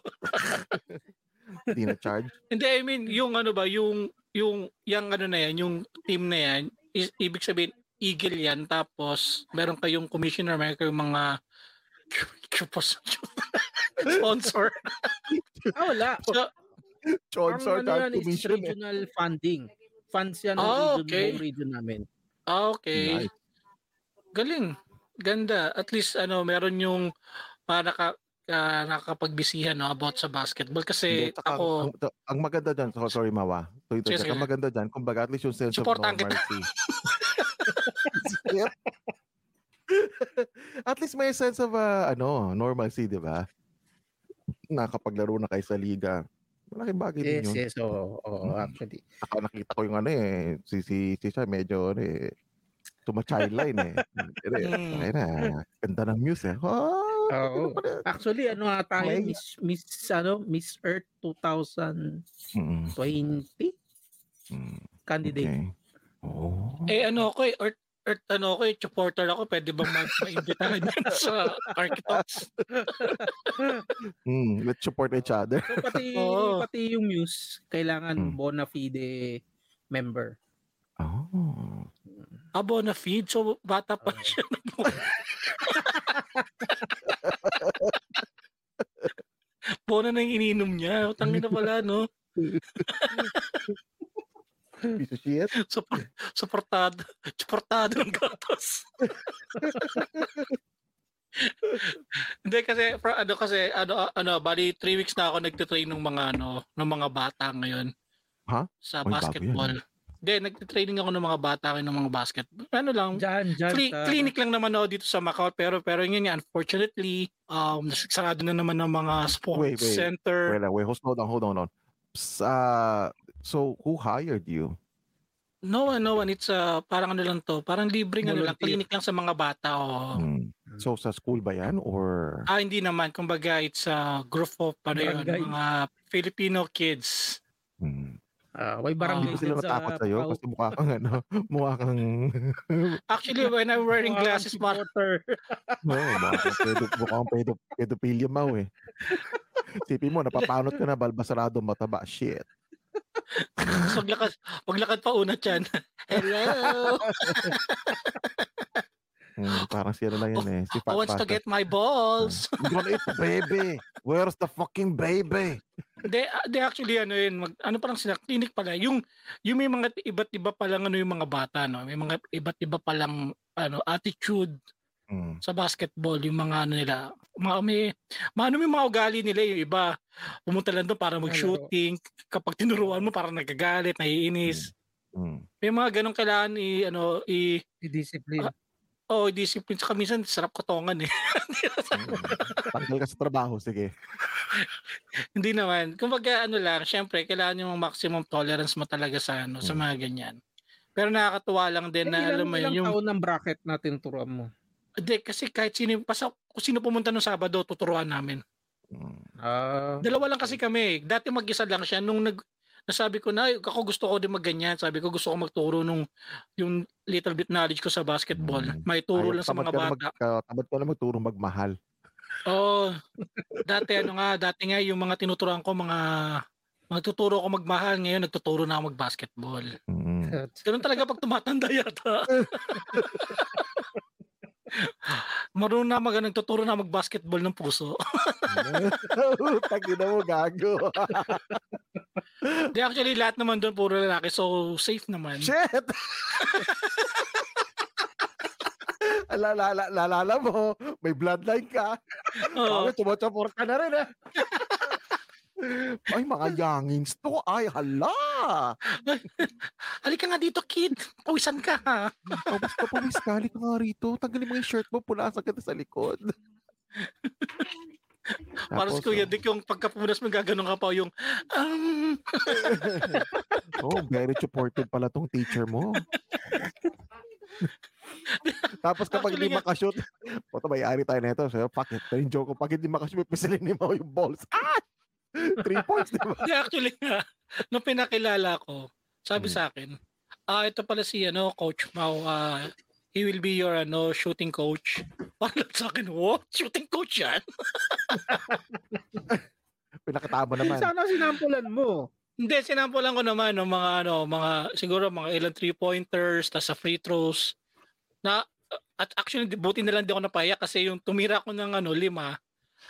Hindi na charge. Hindi, I mean, yung ano ba, yung, yung, yung ano na yan, yung team na yan, is, ibig sabihin, Eagle yan, tapos meron kayong commissioner, meron kayong mga sponsor. Ah, wala. So, Sponsor, Ang ano yan is eh. regional funding. Funds yan ng Ah, region, okay. region namin. ah, okay. Nice. Galing. Ganda. At least, ano, meron yung para naka, uh, nakapagbisihan no, about sa basketball. Kasi Hindi, ako, ang, ang maganda dyan, so, sorry Mawa, tuloy Sige, sige. ang maganda dyan, kumbaga at least yung sense Supportan of normalcy. Yep. at least may sense of uh, ano, normalcy, di ba? Nakapaglaro na kayo sa liga. Malaking bagay din Yes, yun. yes. Oo, oo, Mm. actually. Ako nakita ko yung ano eh, si si si siya medyo ano eh, tuma-childline eh. Eh, Mm. ayun na, ganda ng muse eh. Oh, Oo. Actually, ano nga tayo, May- Miss, Miss, ano, Miss Earth 2020 Mm, mm, candidate. okay. Oh. eh ano ako eh, Earth, Earth ano ako eh, supporter ako. Pwede bang ma- maimbitahan sa Architects? Mm, let's support each other. So pati Oo. pati yung Muse kailangan Hmm. bona fide member. Oh. Abo na feed. So, bata pa Oo. siya. Bona na yung ininom niya. Tangin na pala, no? Piece of shit. Support, supportado. Supportado ng gatos. Hindi kasi for, ano kasi ano ano bali 3 weeks na ako nagte-train ng mga ano ng mga bata ngayon. Ha? Sa Uy, bago basketball. Hindi, nagte-training ako ng mga bata ngayon ng mga basketball. Ano lang, Diyan, diyan Cli- sa clinic lang naman ako dito sa Macau pero pero yun nga unfortunately um sarado na naman ng mga sports Wait, wait. center. Wait, lang, wait, hold on, hold on, hold on. Uh, so, who hired you? No one, no one. It's uh, parang ano lang to. Parang libreng ano lang. Clinic lang sa mga bata. Oh. Hmm. So, sa school ba yan? Or... Ah, hindi naman. Kumbaga, it's a group of ano yun, mga Filipino kids. Hmm. Ah, may Ah, barangay Hindi ba sila din sa natakot sa'yo? Pau. Kasi mukha kang ano, mukha kang... Actually, when I'm wearing glasses, supporter. no, mukha kang pedo, mukha kang pedo, pedophilia mau eh. Sipin mo, napapanot ka na, balbasarado, mataba. Shit. Maglakad, maglakad pa una dyan. Hello! Hmm, parang si ano lang yan eh. Si I Fat wants to Fat. get my balls. I'm gonna eat baby. Where's the fucking baby? Hindi, ah, hindi actually ano yun, mag, ano parang sila, clinic pala. Yung, yung may mga iba't iba palang ano yung mga bata, no? May mga iba't iba palang ano, attitude Hmm. sa basketball, yung mga ano nila, mga may, maano may mga ugali nila, yung iba, pumunta lang doon para mag-shooting, kapag tinuruan mo parang nagagalit, naiinis. Hmm. May mga ganong kailangan i, ano, i, Discipline. Ah, Oo, discipline. Tsaka minsan sarap kotongan eh. Mm. Tanggal ka sa trabaho, sige. Hindi naman. Kumbaga ano lang, syempre kailangan yung maximum tolerance mo talaga sa ano, sa Mm. mga ganyan. Pero nakakatuwa lang din na Eh, ilang, alam mo yun, ilang yung taon ng bracket na tinuturuan mo? Hindi, kasi kahit sino, basta kung sino pumunta nung Sabado, tuturuan namin. Ah, Dalawa lang kasi kami. Dati mag-isa lang siya. Nung nag, nasabi ko na, ako gusto ko din magganyan. Sabi ko gusto ko magturo nung yung little bit knowledge ko sa basketball. Mm. May turo Ayaw, lang sa mga bata. Mag, ka- tamad ka na magturo magmahal. Oo. dati ano nga, dati nga yung mga tinuturuan ko, mga magtuturo ko magmahal. Ngayon nagtuturo na ako mag-basketball. Mm. Ganun talaga pag tumatanda yata. Marunong na mag nagtuturo na mag-basketball ng puso. Tagina mo, gago. Di actually lahat naman doon puro lalaki so safe naman. Shit! Lalala, lalala mo, may bloodline ka. Oo. Oh. Tumotapor ka na rin eh. Ay, mga youngins to. Ay, hala. Halika nga dito kid. Pawisan ka ha. Tapos ka pa, Miss Kali ka nga rito. Tanggalin mo yung shirt mo, punasan ka sa likod. Para Tapos, Kuya oh, Dick yung pagkapunas mo gaganon ka pa yung um, Oh, very supportive pala tong teacher mo. Tapos kapag Actually hindi makashoot, puto may-ari tayo nito. So, fuck it. Yung joke ko, pag hindi makashoot, pisilin mo yung balls. Ah! Three points, di ba? Hindi, actually nga, nung pinakilala ko, sabi Hmm. sa akin, ah, ito pala si, ano, Coach Mau, ah, he will be your, ano, shooting coach. Parang sa akin, what? Shooting coach yan? Pinakatama eh, naman. sana sinampulan mo. Hindi, sinampulan ko naman ng mga, ano, mga, siguro mga ilang three-pointers, tas sa free throws, na, at actually, buti na lang di ako napaya kasi yung tumira ko ng, ano, lima,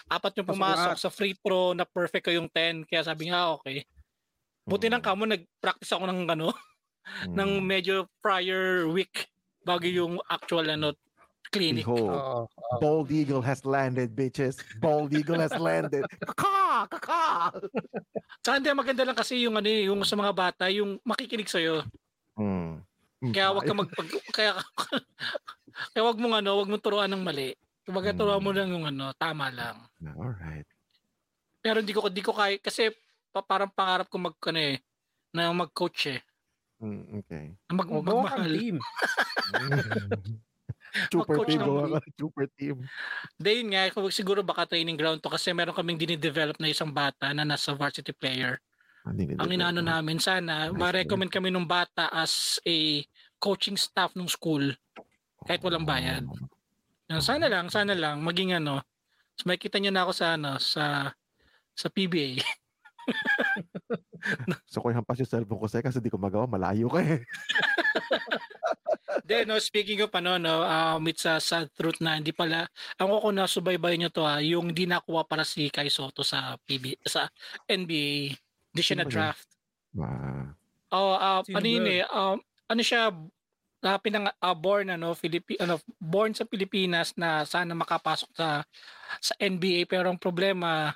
apat yung pumasok sa free throw na perfect ko yung 10. Kaya sabi nga, okay. Buti nang Mm, kamo, nag-practice ako ng, ano, ng mm. medyo prior week bago yung actual ano clinic. Behold, Oo. Bald Eagle has landed, bitches. Bald Eagle has landed. Kaka! Kaka! Saka hindi maganda lang kasi yung ano eh, yung sa mga bata yung makikinig sa Mm. Mm, Kaya wag ka magpag kaya kaya wag mo ano, wag mo turuan ng mali. Kumbaga Mm. turuan mo lang yung ano, tama lang. Alright. Pero hindi ko hindi ko kaya kasi pa, parang pangarap ko mag ano eh na mag-coach eh. Mm, okay. Na Mag, O, gawa kang magmahal. team. Super team. ng gawa ka ng Super team. Hindi yun nga, kung siguro baka training ground to kasi meron kaming dinidevelop na isang bata na nasa varsity player. Ah, Ang inaano namin sana, Nice, ma-recommend kami nung bata as a coaching staff ng school. kahit walang bayad. Yan, Sana lang, sana lang maging ano. So makikita niyo na ako sa ano sa sa PBA. So ko hampas yung cellphone ko sa'yo kasi di ko magawa. Malayo ka eh. Then, no, speaking of ano, no, um, it's a sad truth na hindi pala, ang ko na subaybay niyo to ha, yung di nakuha para si Kai Soto sa PB, sa NBA, di siya Sino ba na yun? draft. Ah, Oh, uh, Sino ano yun eh, um, ano siya, uh, pinang, uh, born, ano, Filipi, ano, born sa Pilipinas na sana makapasok sa sa NBA pero ang problema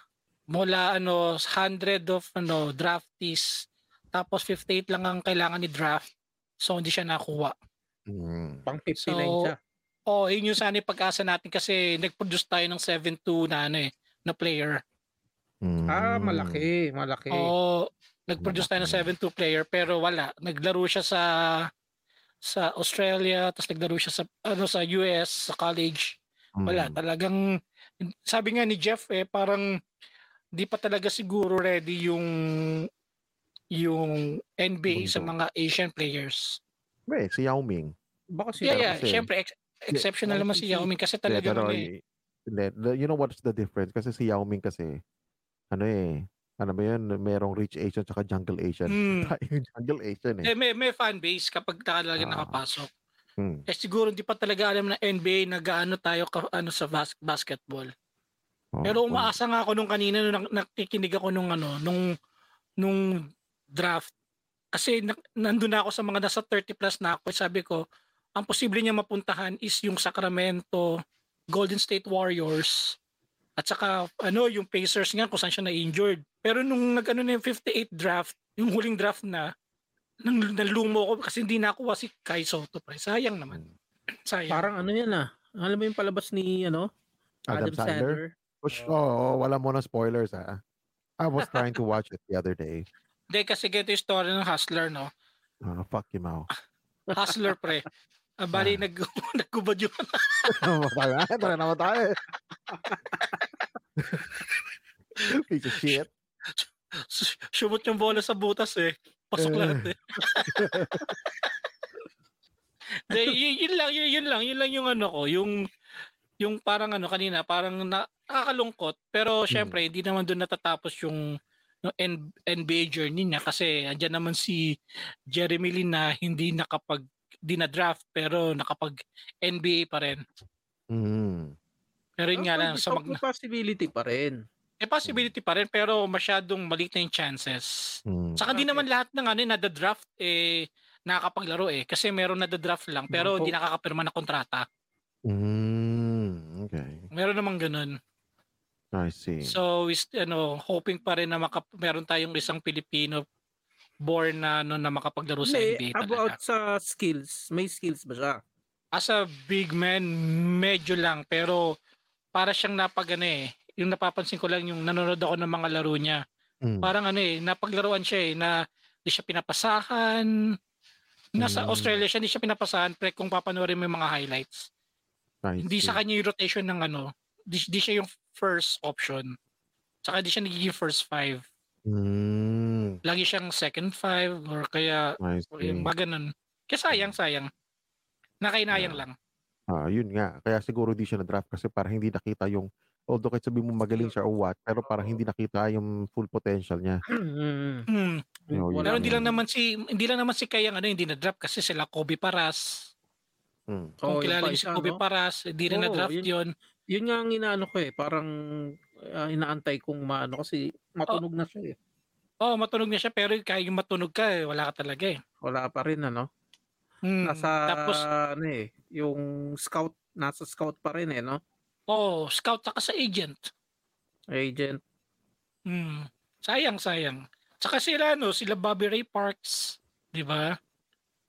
mula ano 100 of ano draftees tapos 58 lang ang kailangan ni draft so hindi siya nakuha. mm, Pang 59 So, siya. Oh, yun yung sana yung pag-asa natin kasi nag-produce tayo ng 7-2 na ano eh, na player. mm. Ah, malaki, malaki. Oo, nag-produce tayo ng 7-2 player pero wala. Naglaro siya sa sa Australia, tapos naglaro siya sa ano sa US, sa college. Wala, Mm. talagang sabi nga ni Jeff eh parang di pa talaga siguro ready yung yung NBA sa Mundo. mga Asian players. Wait, si Yao Ming. Baka Yeah, sila yeah, kasi- syempre ex- exceptional naman si. Yao Ming kasi talaga pero, ano eh. you know what's the difference? Kasi si Yao Ming kasi, ano eh, ano ba yun, merong rich Asian tsaka jungle Asian. Mm. Jungle Asian eh. Eh, may, may fan base kapag talaga Ah. nakapasok. Mm. Eh siguro hindi pa talaga alam ng NBA na gaano tayo ka, ano sa bas- basketball. Oo, Pero kung- umaasa nga ako nung kanina nung nak- nakikinig ako nung ano, nung nung draft kasi na, nandun na ako sa mga nasa 30 plus na ako. Sabi ko, ang posible niya mapuntahan is yung Sacramento Golden State Warriors at saka ano yung Pacers nga kung saan siya na-injured. Pero nung nag-ano na yung 58 draft, yung huling draft na, nang nalumo ko kasi hindi nakuha si Kai Soto. Pre. Sayang naman. Sayang. Parang ano yan ah. Alam mo yung palabas ni ano? Adam, Sandler? Push, oh, wala mo na spoilers ah. I was trying to watch it the other day. Hindi, kasi ganito yung story ng Hustler, no? Ah, fuck you, Mao. Hustler, pre. Ah, bali, nag nagkubad yung Namatay na. Ito na namatay. Piece of shit. sumot yung bola sa butas eh. Pasok Eh. lahat eh. De, yun, yun lang, yun, yun lang, yun lang yung ano ko, yung yung parang ano kanina, parang na, nakakalungkot, pero syempre hindi naman doon natatapos yung yung N- NBA journey niya kasi andyan naman si Jeremy Lin na hindi nakapag di na draft pero nakapag NBA pa rin. Mm. Pero yun nga lang sa mag, possibility pa rin. eh, possibility pa rin pero masyadong maliit na yung chances. Mm. Saka hindi Okay. naman lahat ng ano nada-draft eh nakakapaglaro eh kasi meron nada-draft lang pero hindi nakakapirma ng kontrata. Mm. Okay. Meron namang ganun. I see. So is ano hoping pa rin na maka, meron tayong isang Pilipino born na ano na makapaglaro sa Hindi, NBA about talaga. sa skills. May skills ba siya? As a big man medyo lang pero para siyang napag ano eh yung napapansin ko lang yung nanonood ako ng mga laro niya. Mm. Parang ano eh napaglaruan siya eh na di siya pinapasahan. Nasa Mm. Australia siya, hindi siya pinapasahan pre kung papanoorin mo yung mga highlights. I Hindi sa kanya yung rotation ng ano, di, di siya yung first option. Saka di siya nagiging first five. Mm. Lagi siyang second five or kaya or yung mga ganun. Kaya sayang, sayang. Nakainayang Yeah. lang. Ah, yun nga. Kaya siguro di siya na-draft kasi parang hindi nakita yung although kahit sabi mo magaling siya or what, pero parang hindi nakita yung full potential niya. Mm. Hmm. Yo, Pero hindi lang naman si hindi lang naman si Kayang ano hindi na-draft kasi sila Kobe Paras. Mm. Kung Oh, kilala niyo si Kobe no? Paras, hindi rin Oo, na-draft yun. yun. Yun nga ang inaano ko eh. Parang ah, inaantay kong maano kasi matunog na siya eh. Oh, matunog na siya pero kaya yung matunog ka eh, wala ka talaga eh. Wala pa rin ano. Hmm. Nasa Tapos ano eh, yung scout, nasa scout pa rin eh, no? oh, scout saka sa agent. Agent. Hmm. Sayang, sayang. Saka sila, no, sila Bobby Ray Parks, di ba?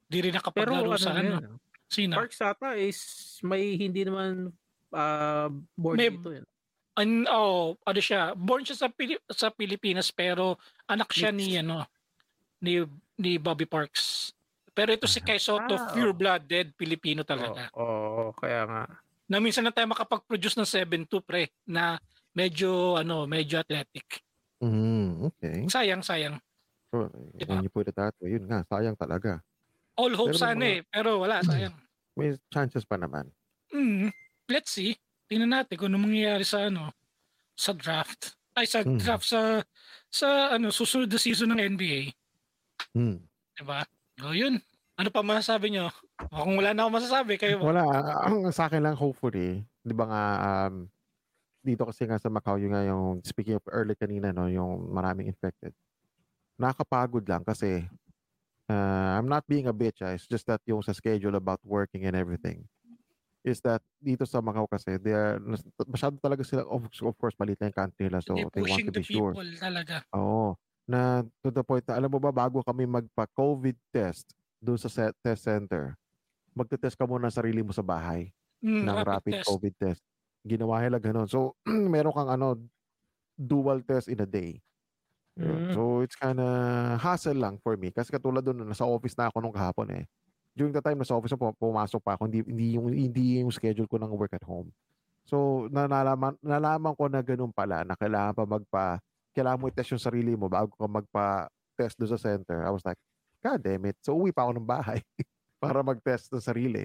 Di rin nakapaglaro ano, sa ano. yan, Sino? Parks ata is may hindi naman ah board May- dito yun. An, oh, ano siya, born siya sa, Pili- sa Pilipinas pero anak siya ni, ano, ni, ni Bobby Parks. Pero ito si Kai Soto, Ah, pure-blooded Pilipino talaga. Oo, oo, kaya nga. Na minsan na tayo makapag-produce ng 7-2 pre, na medyo, ano, medyo athletic. Mm. Okay. Sayang, sayang. So, Diba? when you put it that way, yun nga, sayang talaga. All hope Pero sana mga- eh, pero wala, sayang. May chances pa naman. Mm, let's see. Tingnan natin kung ano mangyayari sa ano sa draft. Ay sa Hmm. draft sa sa ano susunod na season ng NBA, Mm. 'di ba? O yun. Ano pa masasabi nyo? O, kung wala na ako masasabi, kayo Wala. Ang sa akin lang, hopefully, di ba nga, um, dito kasi nga sa Macau, yung nga yung, speaking of early kanina, no, yung maraming infected. Nakakapagod lang kasi, uh, I'm not being a bitch, ah, it's just that yung sa schedule about working and everything, is that dito sa Macau kasi, they are, masyado talaga sila, of, of course, maliit lang yung country nila, so they want to the be sure. talaga. Oo. Na to the point na, alam mo ba, bago kami magpa-COVID test doon sa set, test center, magte-test ka muna sarili mo sa bahay Mm, ng rapid COVID test. Ginawa nila ganun. So, meron kang ano, dual test in a day. Mm. So, it's kinda hassle lang for me. Kasi katulad doon, nasa office na ako nung kahapon eh. During the time nasa office ako, pumasok pa ako, hindi, hindi, yung, hindi yung schedule ko ng work at home. So, na, nalaman, nalaman ko na ganun pala, na kailangan pa magpa, kailangan mo i-test yung sarili mo bago ka magpa-test doon sa center. I was like, God damn it. So, uwi pa ako ng bahay para mag-test ng sarili.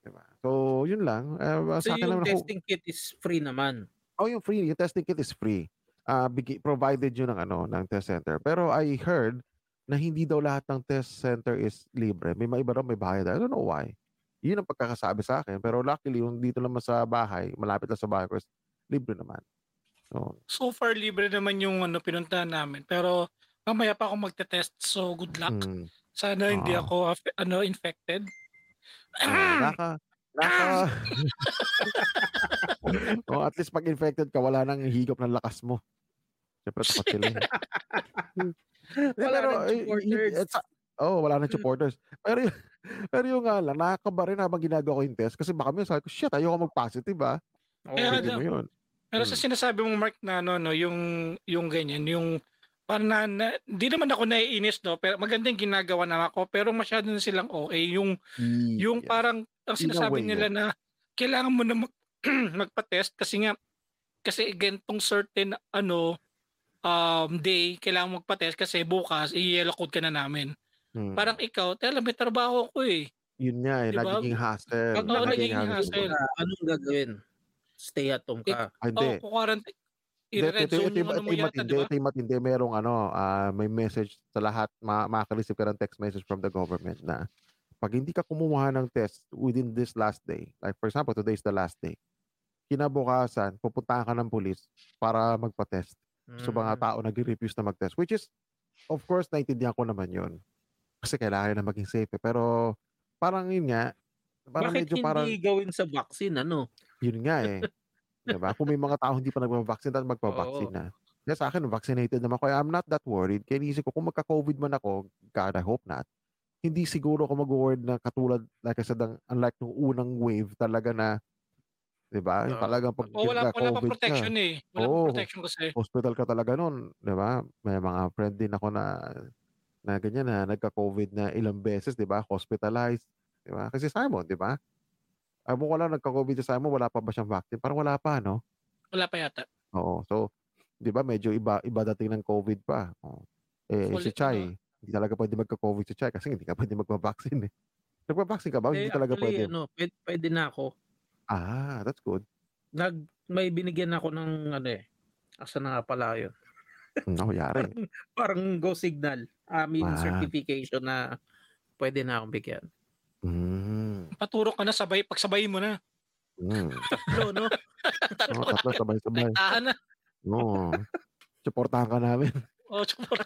Diba? So, yun lang. Uh, So sa akin yung naman, testing kit is free naman. Oh, yung free, yung testing kit is free. Ah, bigi- provided yun ng ano, ng test center. Pero I heard na hindi daw lahat ng test center is libre. May mga iba raw may bayad. I don't know why. Yun ang pagkakasabi sa akin. Pero luckily, yung dito naman sa bahay, malapit lang sa bahay ko, is libre naman. So, So far, libre naman yung ano, pinuntahan namin. Pero mamaya pa ako magte-test. So, good luck. mm, Sana hindi Ah. ako ano, infected. ah, naka, naka, oh, at least pag infected ka, wala nang higop ng lakas mo. Siyempre, tapat sila. Wala Pero, eh, supporters. oh, wala nang supporters. Pero, Pero yung nga lang, nakakaba rin habang ginagawa ko yung test kasi baka may sabi ko, shit, ayoko mag-positive ah. Pwede nga, mo yun. Pero Hmm. sa sinasabi mong Mark na ano no, yung yung ganyan, yung parang na, na di naman ako naiinis no, pero magandang ginagawa na ako, pero masyado na silang okay yung yung Yes. parang ang sinasabi way, nila na kailangan mo na mag, magpa-test kasi nga kasi gantong certain ano um day kailangan magpa-test kasi bukas i-yellow code ka na namin. Hmm. Parang ikaw, tela may trabaho ko eh. Yun nga eh, Diba? nagiging hassle. Pag Oo, nagiging nagiging hassle. anong gagawin? Stay at home ka. Ah, hindi. Oh, quarantine. I-red zone yung ano ito, mo yata, matindi, di ba? ito yung matindi. Merong ano, ah, may message sa lahat, ma makaka-receive ka ng text message from the government na pag hindi ka kumuha ng test within this last day, like for example, today is the last day, kinabukasan, pupuntahan ka ng police para magpa-test. So mga Mm. tao nag-refuse na mag-test, which is, of course, naintindihan ko naman yun. Kasi kailangan na maging safe. eh. Pero parang yun nga, parang Bakit medyo hindi parang, gawin sa vaccine, ano? yun nga eh. diba? Kung may mga tao hindi pa nagpa-vaccine, dapat magpa-vaccine Oo. na. Kaya sa akin, vaccinated naman ako. I'm not that worried. Kaya inisip ko, kung magka-COVID man ako, God, I hope not, hindi siguro ako mag-worried na katulad, like I said, unlike nung unang wave talaga na, di ba? Oo. talagang pag Oh, wala, wala pa nagka-COVID ka, protection eh. Wala Oo. pa protection kasi. hospital ka talaga noon, di ba? May mga friend din ako na na ganyan na nagka-COVID na ilang beses, di ba? Hospitalized, di ba? Kasi Simon, di ba? Ay mo wala nagka-COVID sa Simon, wala pa ba siyang vaccine? Parang wala pa, no? Wala pa yata. Oo. So, di ba, medyo iba iba dating ng COVID pa. Oo. Eh, Fully- si Chai, hindi talaga pwede magka-COVID si Chai kasi hindi ka pwede magpa-vaccine eh. Nagpa-vaccine ka ba? Eh, hindi talaga actually, pwede. ano, pwede, pwede na ako. Ah, that's good. Nag, may binigyan ako ng ano eh. Asa na nga pala yun. Hmm, Ako yari. Parang go signal. I mean, Ah. certification na pwede na akong bigyan. Mm. Paturo ka na sabay, pagsabayin mo na. Mm. Tatlo, no? Oh, Tatlo. tatlo sabay-sabay. Tahan na. Oo. Supportahan ka namin. Oh, tsura.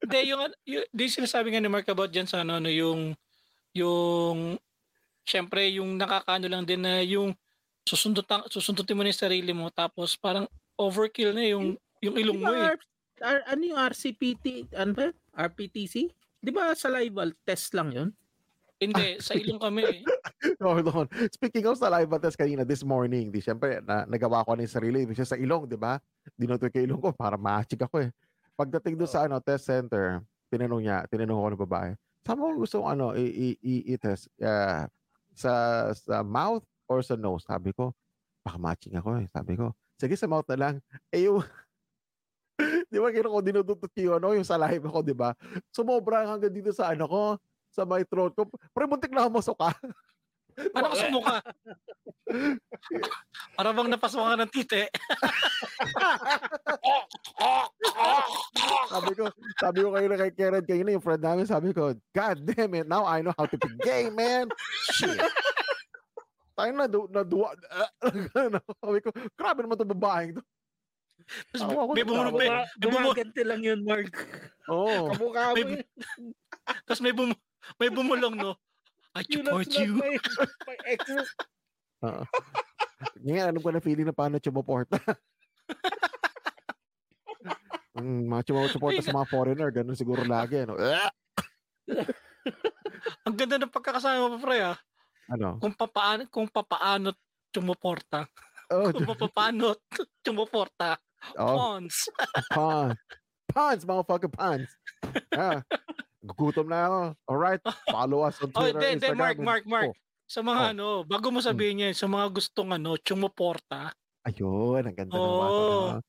Hindi, yung, yung, yung sinasabi nga ni Mark about dyan sa ano, ano, yung, yung, syempre, yung nakakaano lang din na yung susundutan, susundutin mo na yung sarili mo, tapos parang overkill na yung, yung ilong Di mo eh. R- R- ano yung RCPT? Ano ba? RPTC? Di ba salival test lang yun? Hindi, sa ilong kami eh. Hold on. Speaking of saliva test kanina this morning, di syempre na, nagawa ko na yung sarili, ibig sa ilong, di ba? Dinotoy ko ilong ko para ma-check ako eh. Pagdating doon sa ano test center, tinanong niya, tinanong ko ng babae, saan mo gusto kong ano i- i- i- i-test? Ah, sa sa mouth or sa nose? Sabi ko, baka matching ako eh. Sabi ko, sige sa mouth na lang. Eh yung Di ba kino ko dinudutot yung, ano, yung saliva ko, di ba? Sumobra hanggang dito sa ano ko, sa my throat ko. Pre, muntik na masok ka. Ano ka sa mukha? Para bang napasok ka ng tite. sabi ko, sabi ko kayo na kay Karen kayo yung friend namin, sabi ko, God damn it, now I know how to be gay, man. Shit. Tayo na, du, na duwa. sabi ko, grabe naman itong babaeng to. Tapos Ako, ako may, bumu- natawa. may, may, bumu- Gumaganti lang yun, Mark. Oo. Kamukha mo tapos may, bum, may bumulong, no? I support you. my, my exes. Oo. Yung nga, alam ko na feeling na paano sumuporta. mm, mga sumuporta sa mga foreigner, ganun siguro lagi. Ano? Ang ganda ng pagkakasama mo, pre, ah. ano? Kung papaano, kung papaano tumuporta. Oh, Kung papaano tumuporta. oh, Pawns. pants. Pants, motherfucking pants. Ah, gugutom na ako. Alright, follow us on Oh, Twitter, hindi, hindi, Instagram. Mark, Mark, Mark. Oh, Sa mga Oh. ano, bago mo sabihin yan, sa mga gustong ano, tumuporta. ayun, ang ganda ng Oh. bata na.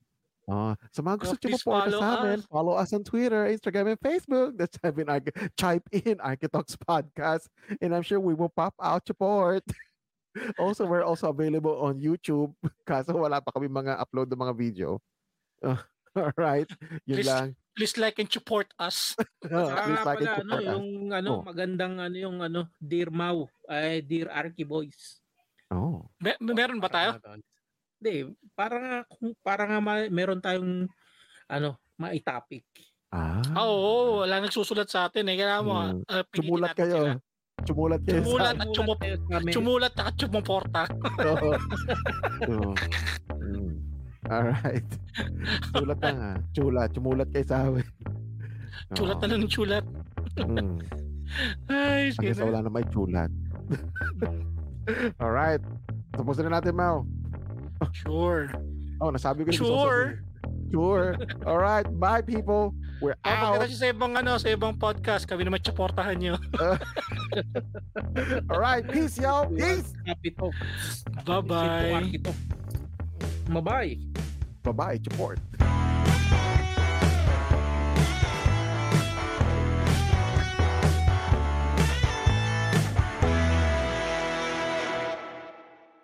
Oh, sa mga gusto Oh, please sumuporta follow sa amin, us. follow us on Twitter, Instagram, and Facebook. That's type in, type in Architalks Podcast. And I'm sure we will pop out support. also, we're also available on YouTube. Kaso wala pa kami mga upload ng mga video. Alright, yun Please- lang. Please like and support us. Oh, Saka please like and ano, support us. yung ano, Oh. magandang ano, yung ano, Dear Mau, ay Dear Arky Boys. Oh. Mer- meron ba tayo? Hindi, para nga, kung- para nga ma- meron tayong ano, mai-topic. Ah. Ah, Oo, wala nagsusulat sa atin eh. Kailangan mo, Hmm. uh, Sumulat natin kayo. sila. Sumulat kayo. Sumulat. sa- at amin. Sumulat at sumuporta. Oo. Oo. Mm. Alright. Sulat lang ha. Sulat. Sumulat kayo sa amin. Sulat na lang ng sulat. Mm. Ay, Hanggang sa sige. wala na may chulat. Alright. Tapos na natin, Mau. Sure. Oh, nasabi ko yung Sure. Sure. Alright. Bye, people. We're Kapag out. kasi sa ibang ano, sa ibang podcast, kami naman supportahan nyo. Alright. Peace, y'all. Peace. Happy talk. Bye-bye. Bye-bye. Bye-bye. Support.